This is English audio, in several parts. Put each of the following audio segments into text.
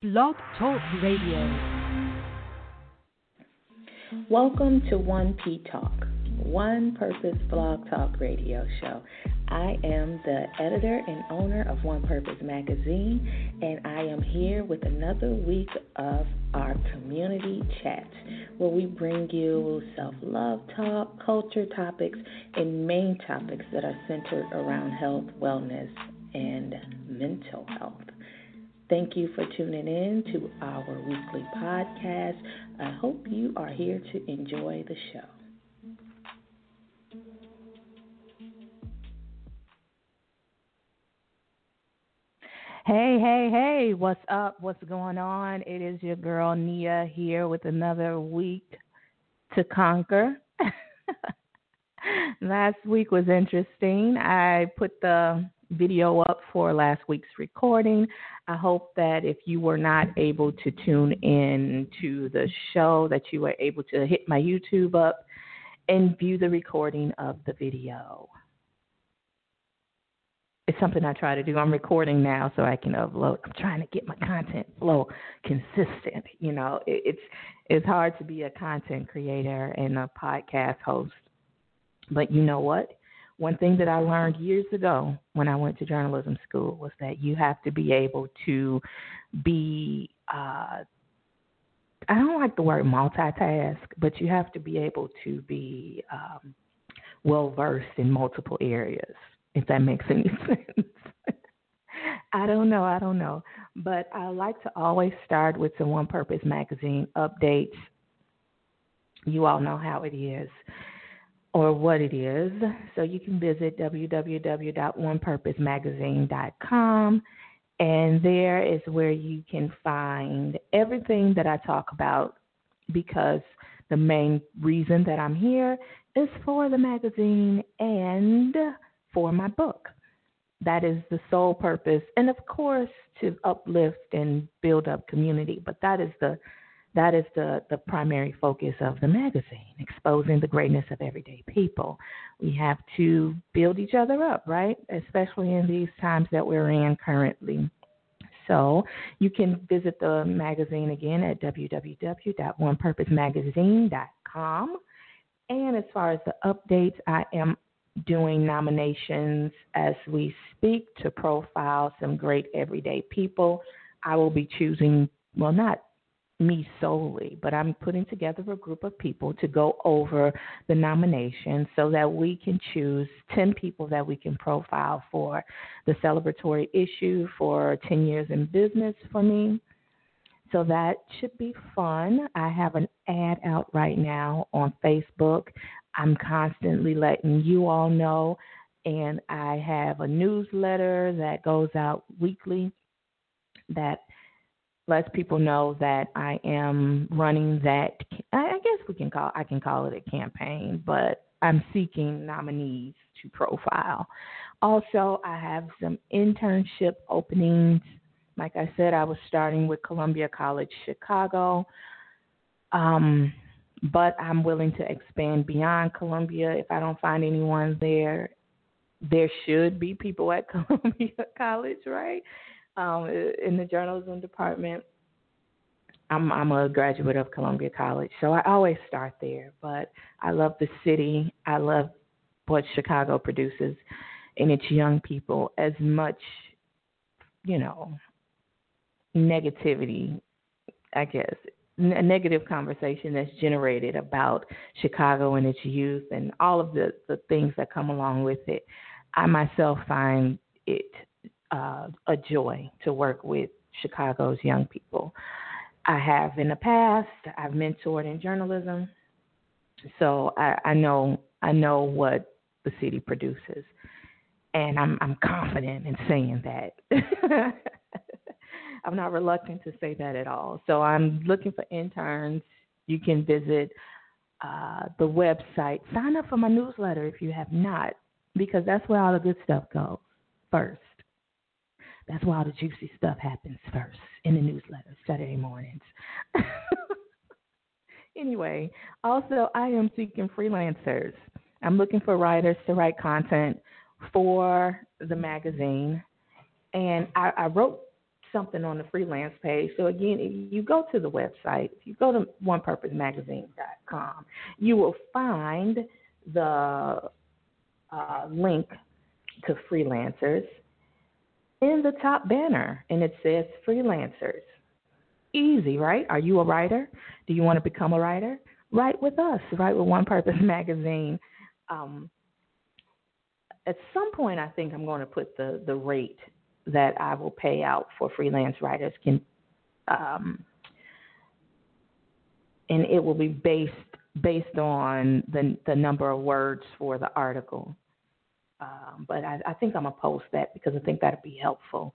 Blog Talk Radio. Welcome to 1P Talk, One Purpose Blog Talk Radio Show. I am the editor and owner of One Purpose Magazine, and I am here with another week of our community chat where we bring you self love talk, culture topics, and main topics that are centered around health, wellness, and mental health. Thank you for tuning in to our weekly podcast. I hope you are here to enjoy the show. Hey, hey, hey, what's up? What's going on? It is your girl Nia here with another week to conquer. Last week was interesting. I put the video up for last week's recording. I hope that if you were not able to tune in to the show that you were able to hit my YouTube up and view the recording of the video. It's something I try to do. I'm recording now so I can upload. I'm trying to get my content flow consistent. You know, it's it's hard to be a content creator and a podcast host. But you know what? One thing that I learned years ago when I went to journalism school was that you have to be able to be uh I don't like the word multitask, but you have to be able to be um well versed in multiple areas, if that makes any sense. I don't know, I don't know. But I like to always start with some One Purpose magazine updates. You all know how it is or what it is. So you can visit www.onepurposemagazine.com, and there is where you can find everything that I talk about because the main reason that I'm here is for the magazine and for my book. That is the sole purpose, and of course, to uplift and build up community, but that is the that is the, the primary focus of the magazine, exposing the greatness of everyday people. We have to build each other up, right? Especially in these times that we're in currently. So you can visit the magazine again at www.onepurposemagazine.com. And as far as the updates, I am doing nominations as we speak to profile some great everyday people. I will be choosing, well, not me solely, but I'm putting together a group of people to go over the nominations so that we can choose 10 people that we can profile for the celebratory issue for 10 years in business for me. So that should be fun. I have an ad out right now on Facebook. I'm constantly letting you all know, and I have a newsletter that goes out weekly that lets people know that I am running that. I guess we can call I can call it a campaign, but I'm seeking nominees to profile. Also, I have some internship openings. Like I said, I was starting with Columbia College Chicago. Um, but I'm willing to expand beyond Columbia if I don't find anyone there. There should be people at Columbia College, right? Um, in the journalism department. I'm I'm a graduate of Columbia College, so I always start there. But I love the city. I love what Chicago produces in its young people as much, you know, negativity, I guess, a negative conversation that's generated about Chicago and its youth and all of the, the things that come along with it. I myself find it uh, a joy to work with Chicago's young people. I have in the past. I've mentored in journalism, so I, I know I know what the city produces, and I'm I'm confident in saying that. I'm not reluctant to say that at all. So I'm looking for interns. You can visit uh, the website. Sign up for my newsletter if you have not, because that's where all the good stuff goes first. That's why all the juicy stuff happens first in the newsletter Saturday mornings. anyway, also I am seeking freelancers. I'm looking for writers to write content for the magazine, and I, I wrote something on the freelance page. So again, if you go to the website, if you go to onepurposemagazine.com, you will find the uh, link to freelancers in the top banner, and it says freelancers. Easy, right? Are you a writer? Do you want to become a writer? Write with us. Write with One Purpose Magazine. Um, at some point, I think I'm going to put the the rate that I will pay out for freelance writers can, um, and it will be based based on the the number of words for the article. Um, but I, I think I'm gonna post that because I think that'd be helpful.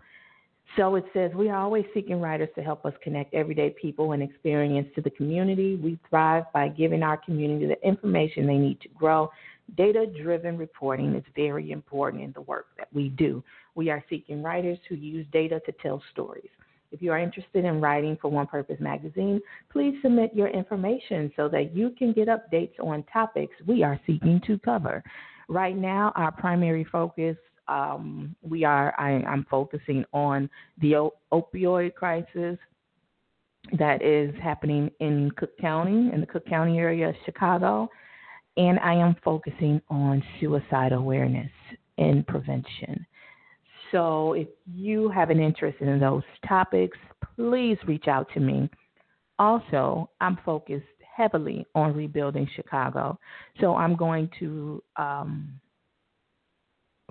So it says we are always seeking writers to help us connect everyday people and experience to the community. We thrive by giving our community the information they need to grow. Data driven reporting is very important in the work that we do. We are seeking writers who use data to tell stories. If you are interested in writing for One Purpose Magazine, please submit your information so that you can get updates on topics we are seeking to cover. Right now, our primary focus um, we are I, am focusing on the opioid crisis that is happening in Cook County, in the Cook County area of Chicago, and I am focusing on suicide awareness and prevention. So if you have an interest in those topics, please reach out to me. Also, I'm focused heavily on rebuilding Chicago. So I'm going to um,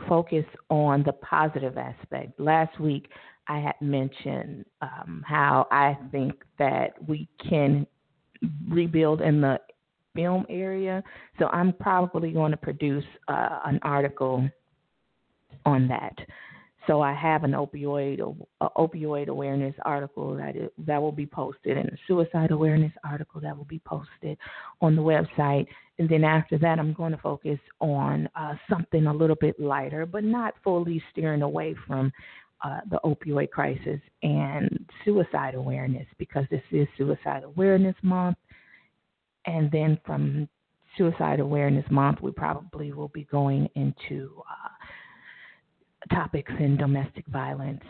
focus on the positive aspect. Last week, I had mentioned um, how I think that we can rebuild in the film area. So I'm probably going to produce uh, an article on that. So I have an opioid uh, opioid awareness article that is, that will be posted, and a suicide awareness article that will be posted on the website. And then after that, I'm going to focus on uh, something a little bit lighter, but not fully steering away from uh, the opioid crisis and suicide awareness because this is Suicide Awareness Month. And then from Suicide Awareness Month, we probably will be going into uh, topics in domestic violence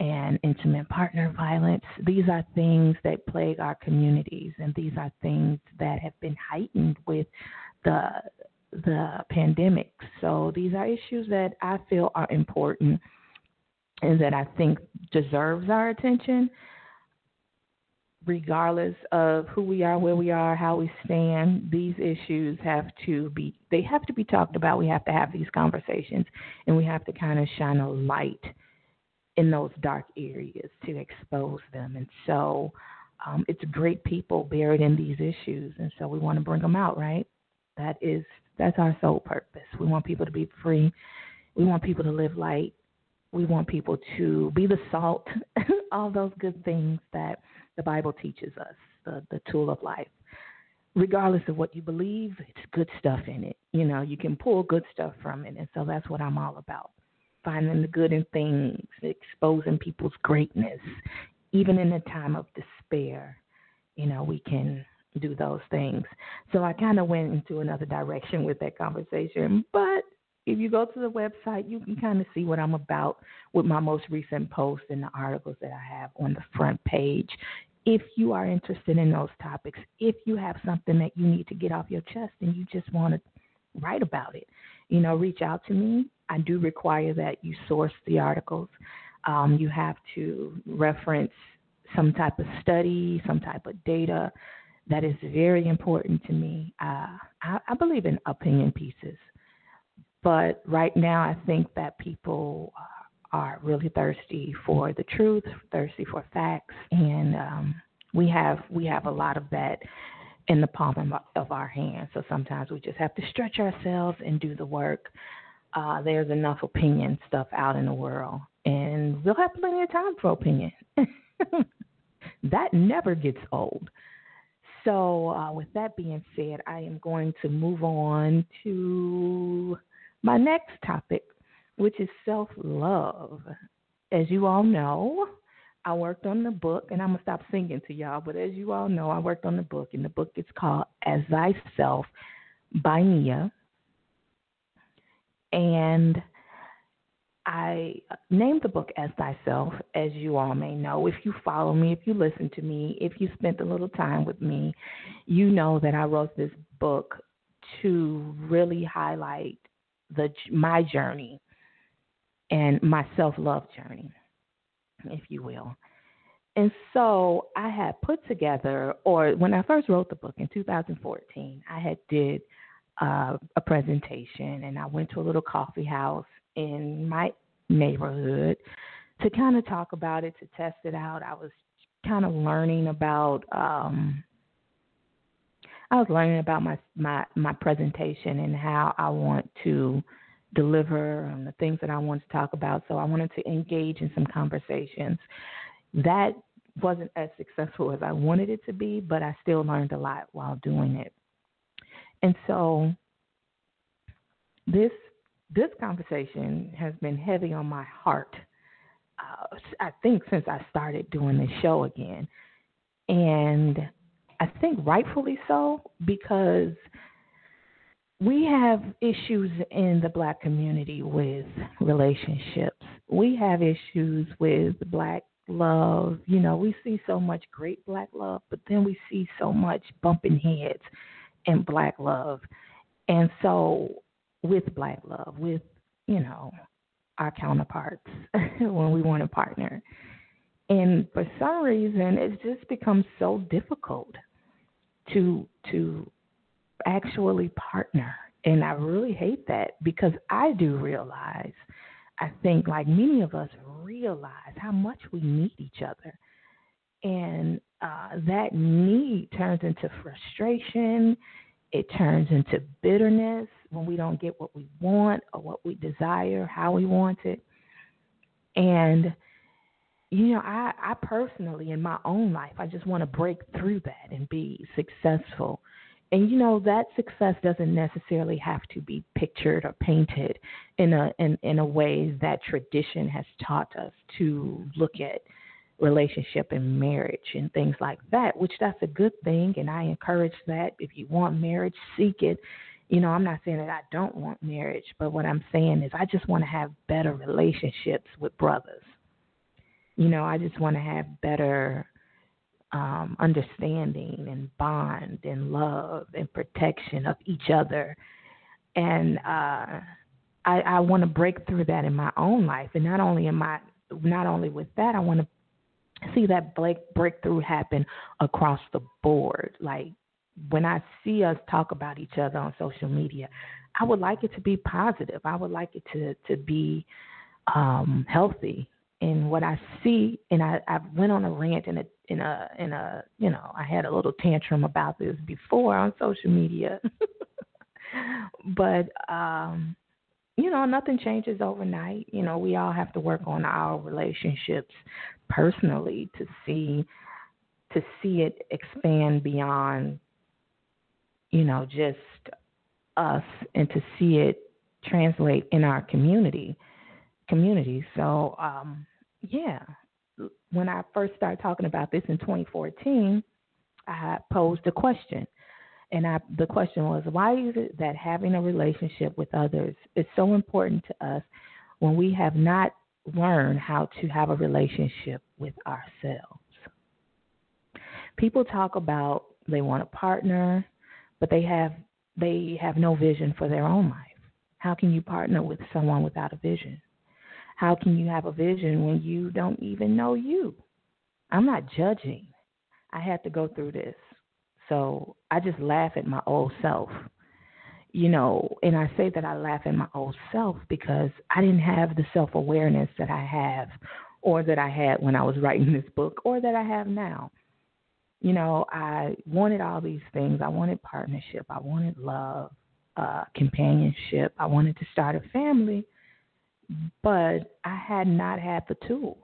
and intimate partner violence. These are things that plague our communities, and these are things that have been heightened with the the pandemic. So these are issues that I feel are important and that I think deserves our attention regardless of who we are, where we are, how we stand, these issues have to be they have to be talked about. We have to have these conversations and we have to kind of shine a light in those dark areas to expose them. And so um, it's great people buried in these issues, and so we want to bring them out, right? That is that's our sole purpose. We want people to be free. We want people to live light. We want people to be the salt, all those good things that the Bible teaches us, the, the tool of life. Regardless of what you believe, it's good stuff in it. You know, you can pull good stuff from it. And so that's what I'm all about finding the good in things, exposing people's greatness. Even in a time of despair, you know, we can do those things. So I kind of went into another direction with that conversation, but if you go to the website, you can kind of see what I'm about with my most recent posts and the articles that I have on the front page if you are interested in those topics, if you have something that you need to get off your chest and you just want to write about it, you know, reach out to me. I do require that you source the articles. Um, you have to reference some type of study, some type of data. That is very important to me. Uh, I, I believe in opinion pieces, but right now I think that people are really thirsty for the truth, thirsty for facts, and um, we have we have a lot of that in the palm of our hands. So sometimes we just have to stretch ourselves and do the work. Uh, there's enough opinion stuff out in the world, and we'll have plenty of time for opinion. that never gets old. So, uh, with that being said, I am going to move on to my next topic, which is self love. As you all know, I worked on the book, and I'm gonna stop singing to y'all. But as you all know, I worked on the book, and the book is called As Thyself by Nia. And I named the book As Thyself, as you all may know. If you follow me, if you listen to me, if you spent a little time with me, you know that I wrote this book to really highlight the my journey and my self-love journey, if you will. And so I had put together, or when I first wrote the book in 2014, I had did uh, a presentation, and I went to a little coffee house in my neighborhood to kind of talk about it, to test it out. I was kind of learning about um I was learning about my my my presentation and how I want to deliver and the things that I want to talk about. So I wanted to engage in some conversations. That wasn't as successful as I wanted it to be, but I still learned a lot while doing it. And so this this conversation has been heavy on my heart. Uh, I think since I started doing this show again, and I think rightfully so because we have issues in the black community with relationships. We have issues with black love. You know, we see so much great black love, but then we see so much bumping heads in black love. And so with black love, with, you know, our counterparts when we want a partner. And for some reason it's just become so difficult to to actually partner. And I really hate that because I do realize I think like many of us realize how much we need each other. And uh, that need turns into frustration it turns into bitterness when we don't get what we want or what we desire, how we want it. And you know, I, I personally in my own life, I just want to break through that and be successful. And you know, that success doesn't necessarily have to be pictured or painted in a in, in a way that tradition has taught us to look at relationship and marriage and things like that, which that's a good thing. And I encourage that. If you want marriage, seek it. You know, I'm not saying that I don't want marriage, but what I'm saying is I just want to have better relationships with brothers. You know, I just want to have better um, understanding and bond and love and protection of each other. And uh, I, I want to break through that in my own life, and not only in my not only with that, I want to see that break, breakthrough happen across the board. Like when I see us talk about each other on social media, I would like it to be positive. I would like it to to be um, healthy. And what I see, and I, I went on a rant in a in a in a you know I had a little tantrum about this before on social media, but um, you know, nothing changes overnight. You know, we all have to work on our relationships personally to see to see it expand beyond you know just us and to see it translate in our community community so um yeah when i first started talking about this in 2014 i posed a question and I, the question was, why is it that having a relationship with others is so important to us when we have not learned how to have a relationship with ourselves? People talk about they want a partner, but they have they have no vision for their own life. How can you partner with someone without a vision? How can you have a vision when you don't even know you? I'm not judging. I had to go through this. So I just laugh at my old self. You know, and I say that I laugh at my old self because I didn't have the self awareness that I have or that I had when I was writing this book or that I have now. You know, I wanted all these things. I wanted partnership. I wanted love, uh, companionship. I wanted to start a family, but I had not had the tools.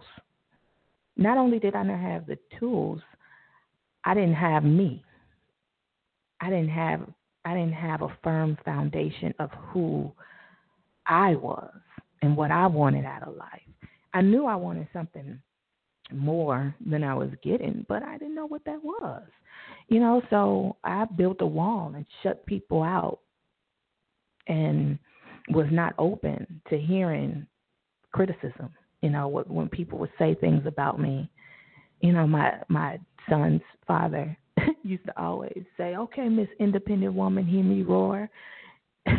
Not only did I not have the tools, I didn't have me. I didn't have I didn't have a firm foundation of who I was and what I wanted out of life. I knew I wanted something more than I was getting, but I didn't know what that was. You know, so I built a wall and shut people out and was not open to hearing criticism. You know, when people would say things about me. You know, my my son's father used to always say, "Okay, Miss Independent Woman, hear me roar."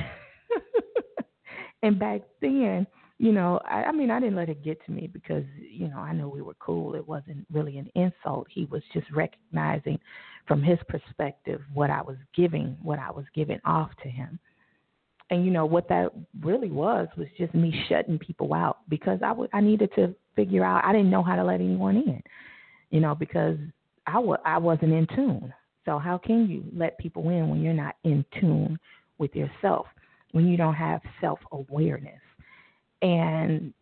and back then, you know, I, I mean, I didn't let it get to me because, you know, I knew we were cool. It wasn't really an insult. He was just recognizing from his perspective what I was giving, what I was giving off to him. And you know what that really was was just me shutting people out because I needed to figure out I didn't know how to let anyone in, you know, because I w- I wasn't in tune. So how can you let people in when you're not in tune with yourself, when you don't have self awareness? And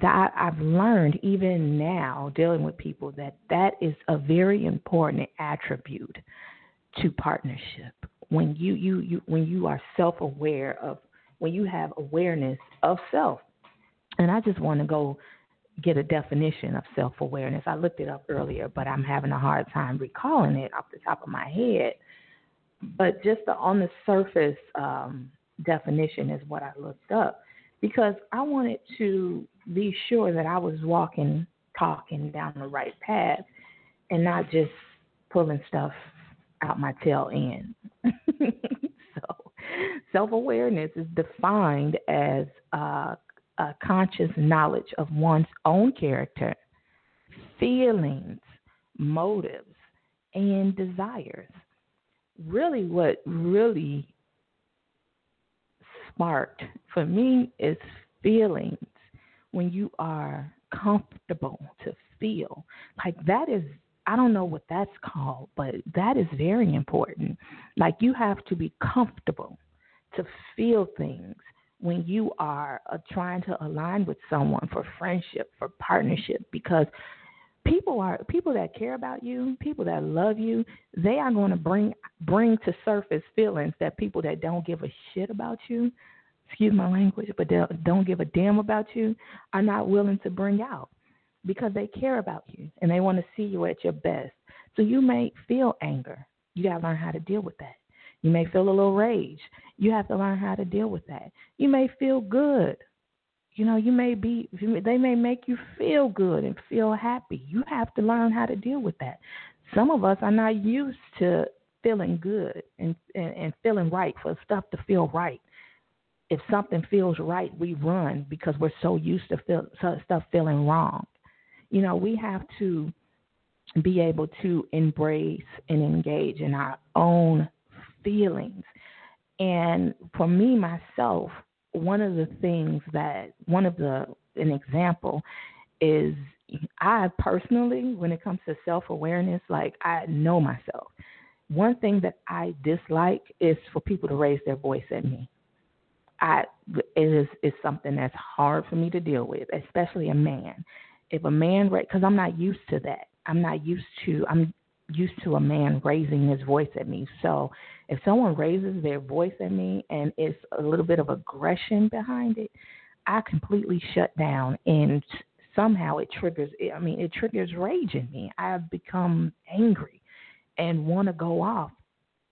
that I've learned even now dealing with people that that is a very important attribute to partnership. When you you, you when you are self-aware of when you have awareness of self. And I just want to go get a definition of self-awareness. I looked it up earlier, but I'm having a hard time recalling it off the top of my head. But just the, on the surface um, definition is what I looked up because I wanted to be sure that I was walking, talking down the right path and not just pulling stuff out my tail end. so, self awareness is defined as uh, a conscious knowledge of one's own character, feelings, motives, and desires. Really, what really sparked for me is feelings when you are comfortable to feel. Like that is I don't know what that's called, but that is very important. Like you have to be comfortable to feel things when you are uh, trying to align with someone for friendship, for partnership because people are people that care about you, people that love you, they are going to bring bring to surface feelings that people that don't give a shit about you, excuse my language, but don't give a damn about you are not willing to bring out because they care about you and they want to see you at your best. So you may feel anger. You got to learn how to deal with that. You may feel a little rage. You have to learn how to deal with that. You may feel good you know you may be they may make you feel good and feel happy you have to learn how to deal with that some of us are not used to feeling good and and, and feeling right for stuff to feel right if something feels right we run because we're so used to feel stuff feeling wrong you know we have to be able to embrace and engage in our own feelings and for me myself one of the things that one of the an example is I personally, when it comes to self awareness, like I know myself. One thing that I dislike is for people to raise their voice at me. I it is is something that's hard for me to deal with, especially a man. If a man, because I'm not used to that. I'm not used to. I'm used to a man raising his voice at me. So if someone raises their voice at me and it's a little bit of aggression behind it, I completely shut down and somehow it triggers I mean it triggers rage in me. I've become angry and want to go off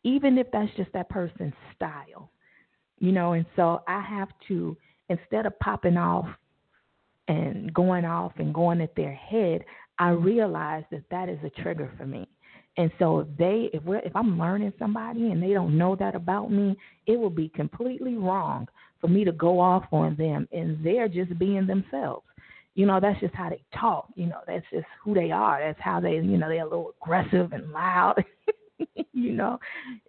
even if that's just that person's style. You know, and so I have to instead of popping off and going off and going at their head, I mm-hmm. realize that that is a trigger for me. And so if they if we're if I'm learning somebody and they don't know that about me, it will be completely wrong for me to go off on them and they're just being themselves. You know, that's just how they talk. You know, that's just who they are. That's how they you know, they're a little aggressive and loud. you know.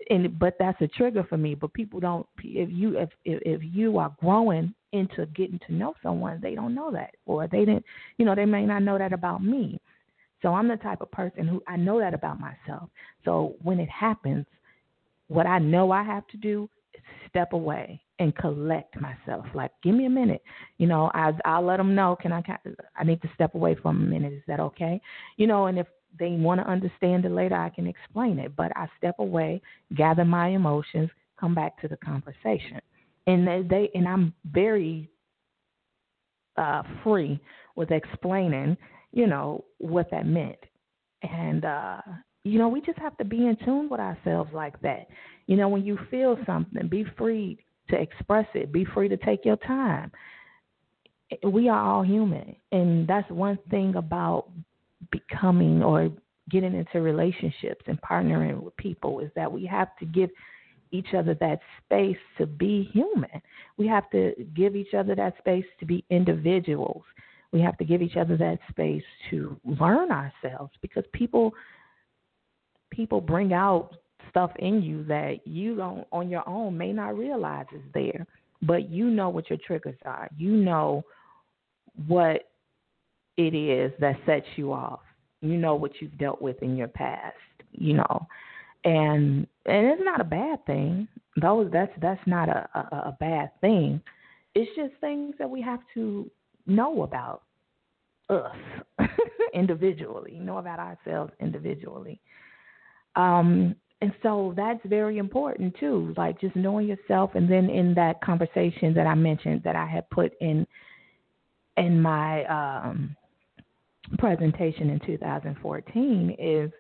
And but that's a trigger for me. But people don't if you if if, if you are growing into getting to know someone, they don't know that. Or they didn't you know, they may not know that about me. So I'm the type of person who I know that about myself. So when it happens, what I know I have to do is step away and collect myself. Like, give me a minute. You know, I I'll let them know. Can I? I need to step away for a minute. Is that okay? You know, and if they want to understand it later, I can explain it. But I step away, gather my emotions, come back to the conversation, and they, they and I'm very uh, free with explaining you know, what that meant. And, uh, you know, we just have to be in tune with ourselves like that. You know, when you feel something, be free to express it. Be free to take your time. We are all human, and that's one thing about becoming or getting into relationships and partnering with people is that we have to give each other that space to be human. We have to give each other that space to be individuals. We have to give each other that space to learn ourselves because people people bring out stuff in you that you don't on your own may not realize is there. But you know what your triggers are. You know what it is that sets you off. You know what you've dealt with in your past, you know. And and it's not a bad thing. Those that's that's not a, a, a bad thing. It's just things that we have to know about us individually, know about ourselves individually. Um, and so that's very important too, like just knowing yourself. And then in that conversation that I mentioned that I had put in in my um, presentation in 2014 is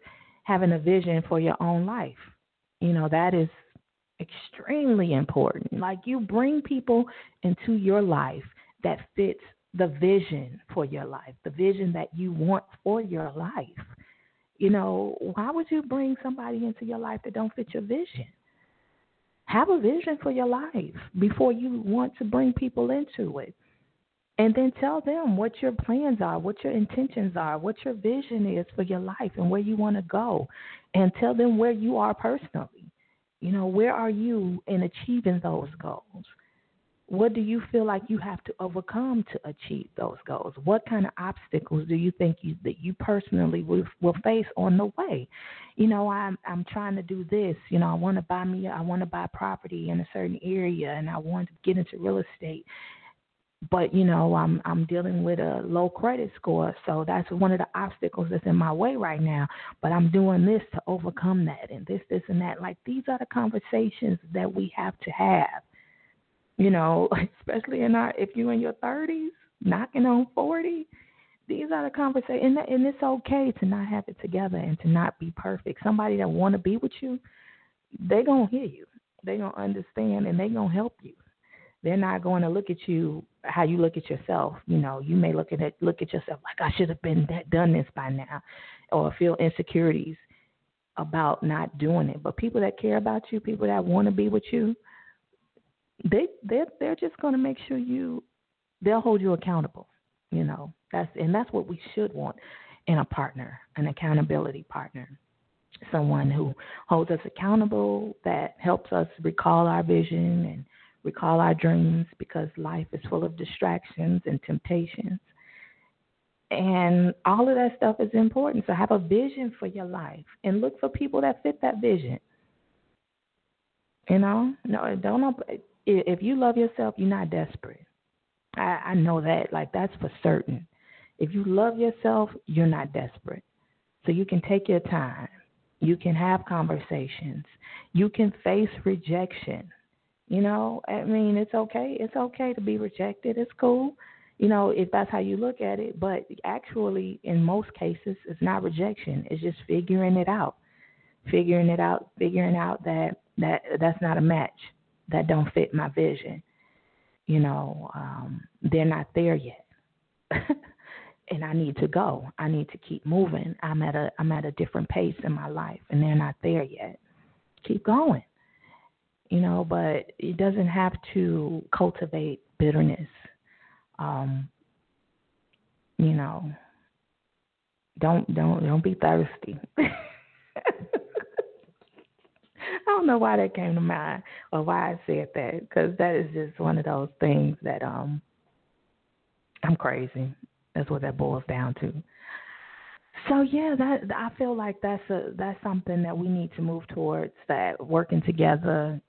having a vision for your own life. You know that is extremely important. Like you bring people into your life that fits the vision for your life, the vision that you want for your life. You know, why would you bring somebody into your life that don't fit your vision? Have a vision for your life before you want to bring people into it. And then tell them what your plans are, what your intentions are, what your vision is for your life and where you want to go. And tell them where you are personally. You know, where are you in achieving those goals? what do you feel like you have to overcome to achieve those goals? What kind of obstacles do you think you that you personally will, will face on the way? You know, I'm I'm trying to do this. You know, I want to buy me I want to buy property in a certain area, and I want to get into real estate. But you know, I'm I'm dealing with a low credit score, so that's one of the obstacles that's in my way right now. But I'm doing this to overcome that, and this, this, and that. Like these are the conversations that we have to have you know, especially in our if you're in your 30s, knocking on 40, these are the conversations, and, and it's okay to not have it together and to not be perfect. Somebody that want to be with you, they're gonna hear you, they're gonna understand, and they're gonna help you. They're not going to look at you how you look at yourself. You know, you may look at it, look at yourself like I should have been that, done this by now, or feel insecurities about not doing it. But people that care about you, people that want to be with you, they they they're just going to make sure you they'll hold you accountable. You know that's and that's what we should want in a partner, an accountability partner, someone who holds us accountable, that helps us recall our vision and recall our dreams because life is full of distractions and temptations. And all of that stuff is important. So have a vision for your life and look for people that fit that vision. You know, no, don't if you love yourself, you're not desperate. I, I know that. Like that's for certain. If you love yourself, you're not desperate. So you can take your time. You can have conversations. You can face rejection. You know, I mean, it's okay. It's okay to be rejected. It's cool. You know, if that's how you look at it. But actually, in most cases, it's not rejection. It's just figuring it out. Figuring it out. Figuring out that that that's not a match that don't fit my vision. You know, um, they're not there yet. and I need to go. I need to keep moving. I'm at a I'm at a different pace in my life and they're not there yet. Keep going. You know, but it doesn't have to cultivate bitterness. Um, you know, don't don't don't be thirsty. I don't know why that came to mind or why I said that because that is just one of those things that um I'm crazy. That's what that boils down to. So yeah, that I feel like that's a that's something that we need to move towards. That working together,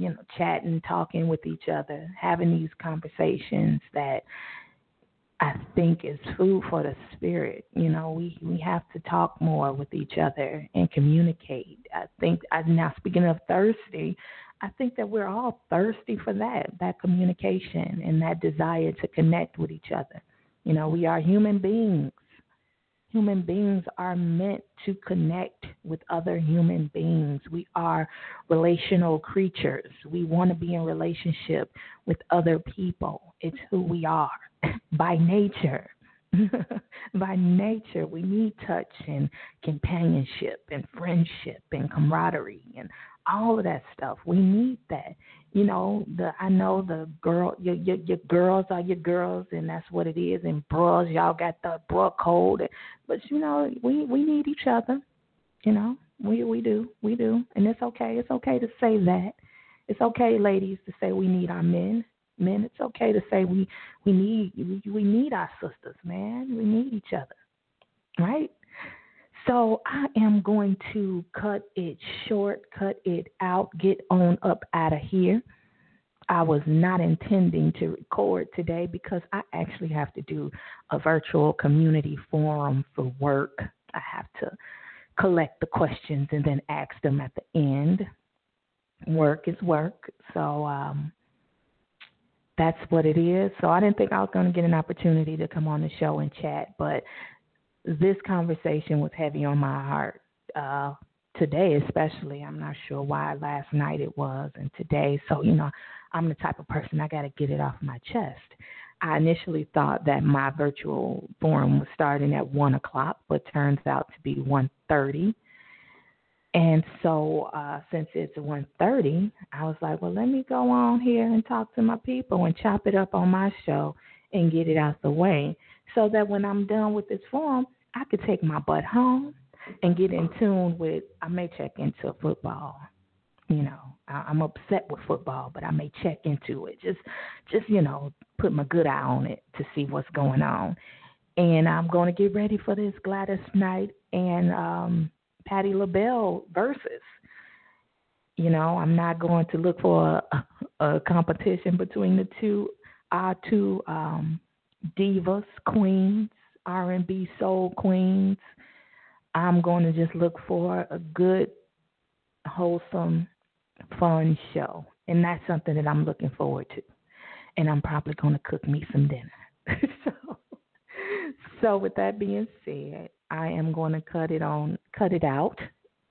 you know, chatting, talking with each other, having these conversations that I think is food for the spirit. You know, we we have to talk more with each other and communicate. I think I now speaking of thirsty, I think that we're all thirsty for that, that communication and that desire to connect with each other. You know, we are human beings. Human beings are meant to connect with other human beings. We are relational creatures. We want to be in relationship with other people. It's who we are by nature. by nature, we need touch and companionship and friendship and camaraderie and all of that stuff. We need that. You know, the I know the girl your your, your girls are your girls and that's what it is and bros, y'all got the bro code but you know, we we need each other. You know, we we do. We do. And it's okay. It's okay to say that. It's okay, ladies, to say we need our men. Men, it's okay to say we we need we, we need our sisters, man. We need each other. Right? So I am going to cut it short, cut it out, get on up out of here. I was not intending to record today because I actually have to do a virtual community forum for work. I have to collect the questions and then ask them at the end. Work is work. So um, that's what it is. So I didn't think I was going to get an opportunity to come on the show and chat, but this conversation was heavy on my heart. Uh, today, especially, I'm not sure why last night it was, and today. So, you know, I'm the type of person I got to get it off my chest. I initially thought that my virtual forum was starting at one o'clock, but turns out to be one thirty. And so, uh, since it's one thirty, I was like, well, let me go on here and talk to my people and chop it up on my show and get it out the way so that when I'm done with this form, I could take my butt home and get in tune with. I may check into football. You know, I, I'm upset with football, but I may check into it. Just, just you know, put my good eye on it to see what's going on. And I'm going to get ready for this Gladys Knight and um, Patti LaBelle Verzuz. You know, I'm not going to look for a, a competition between the two, our two um, divas, queens, R&B soul queens. I'm going to just look for a good, wholesome, fun show, and that's something that I'm looking forward to. And I'm probably going to cook me some dinner. so, so with that being said, I am going to cut it on, cut it out,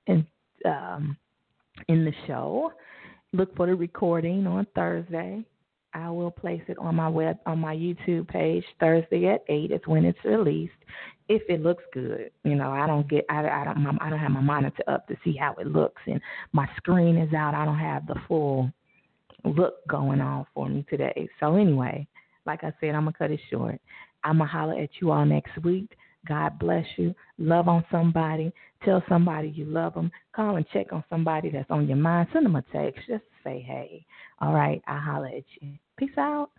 and um, in the show. Look for the recording on Thursday. I will place it on my web on my YouTube page Thursday at eight. It's when it's released. If it looks good, you know, I don't get I, I don't I don't have my monitor up to see how it looks, and my screen is out. I don't have the full look going on for me today. So anyway, like I said, I'm gonna cut it short. I'm gonna holler at you all next week. God bless you. Love on somebody. Tell somebody you love them. Call and check on somebody that's on your mind. Send them a text. Just say hey. All right, I'll holler at you. Peace out.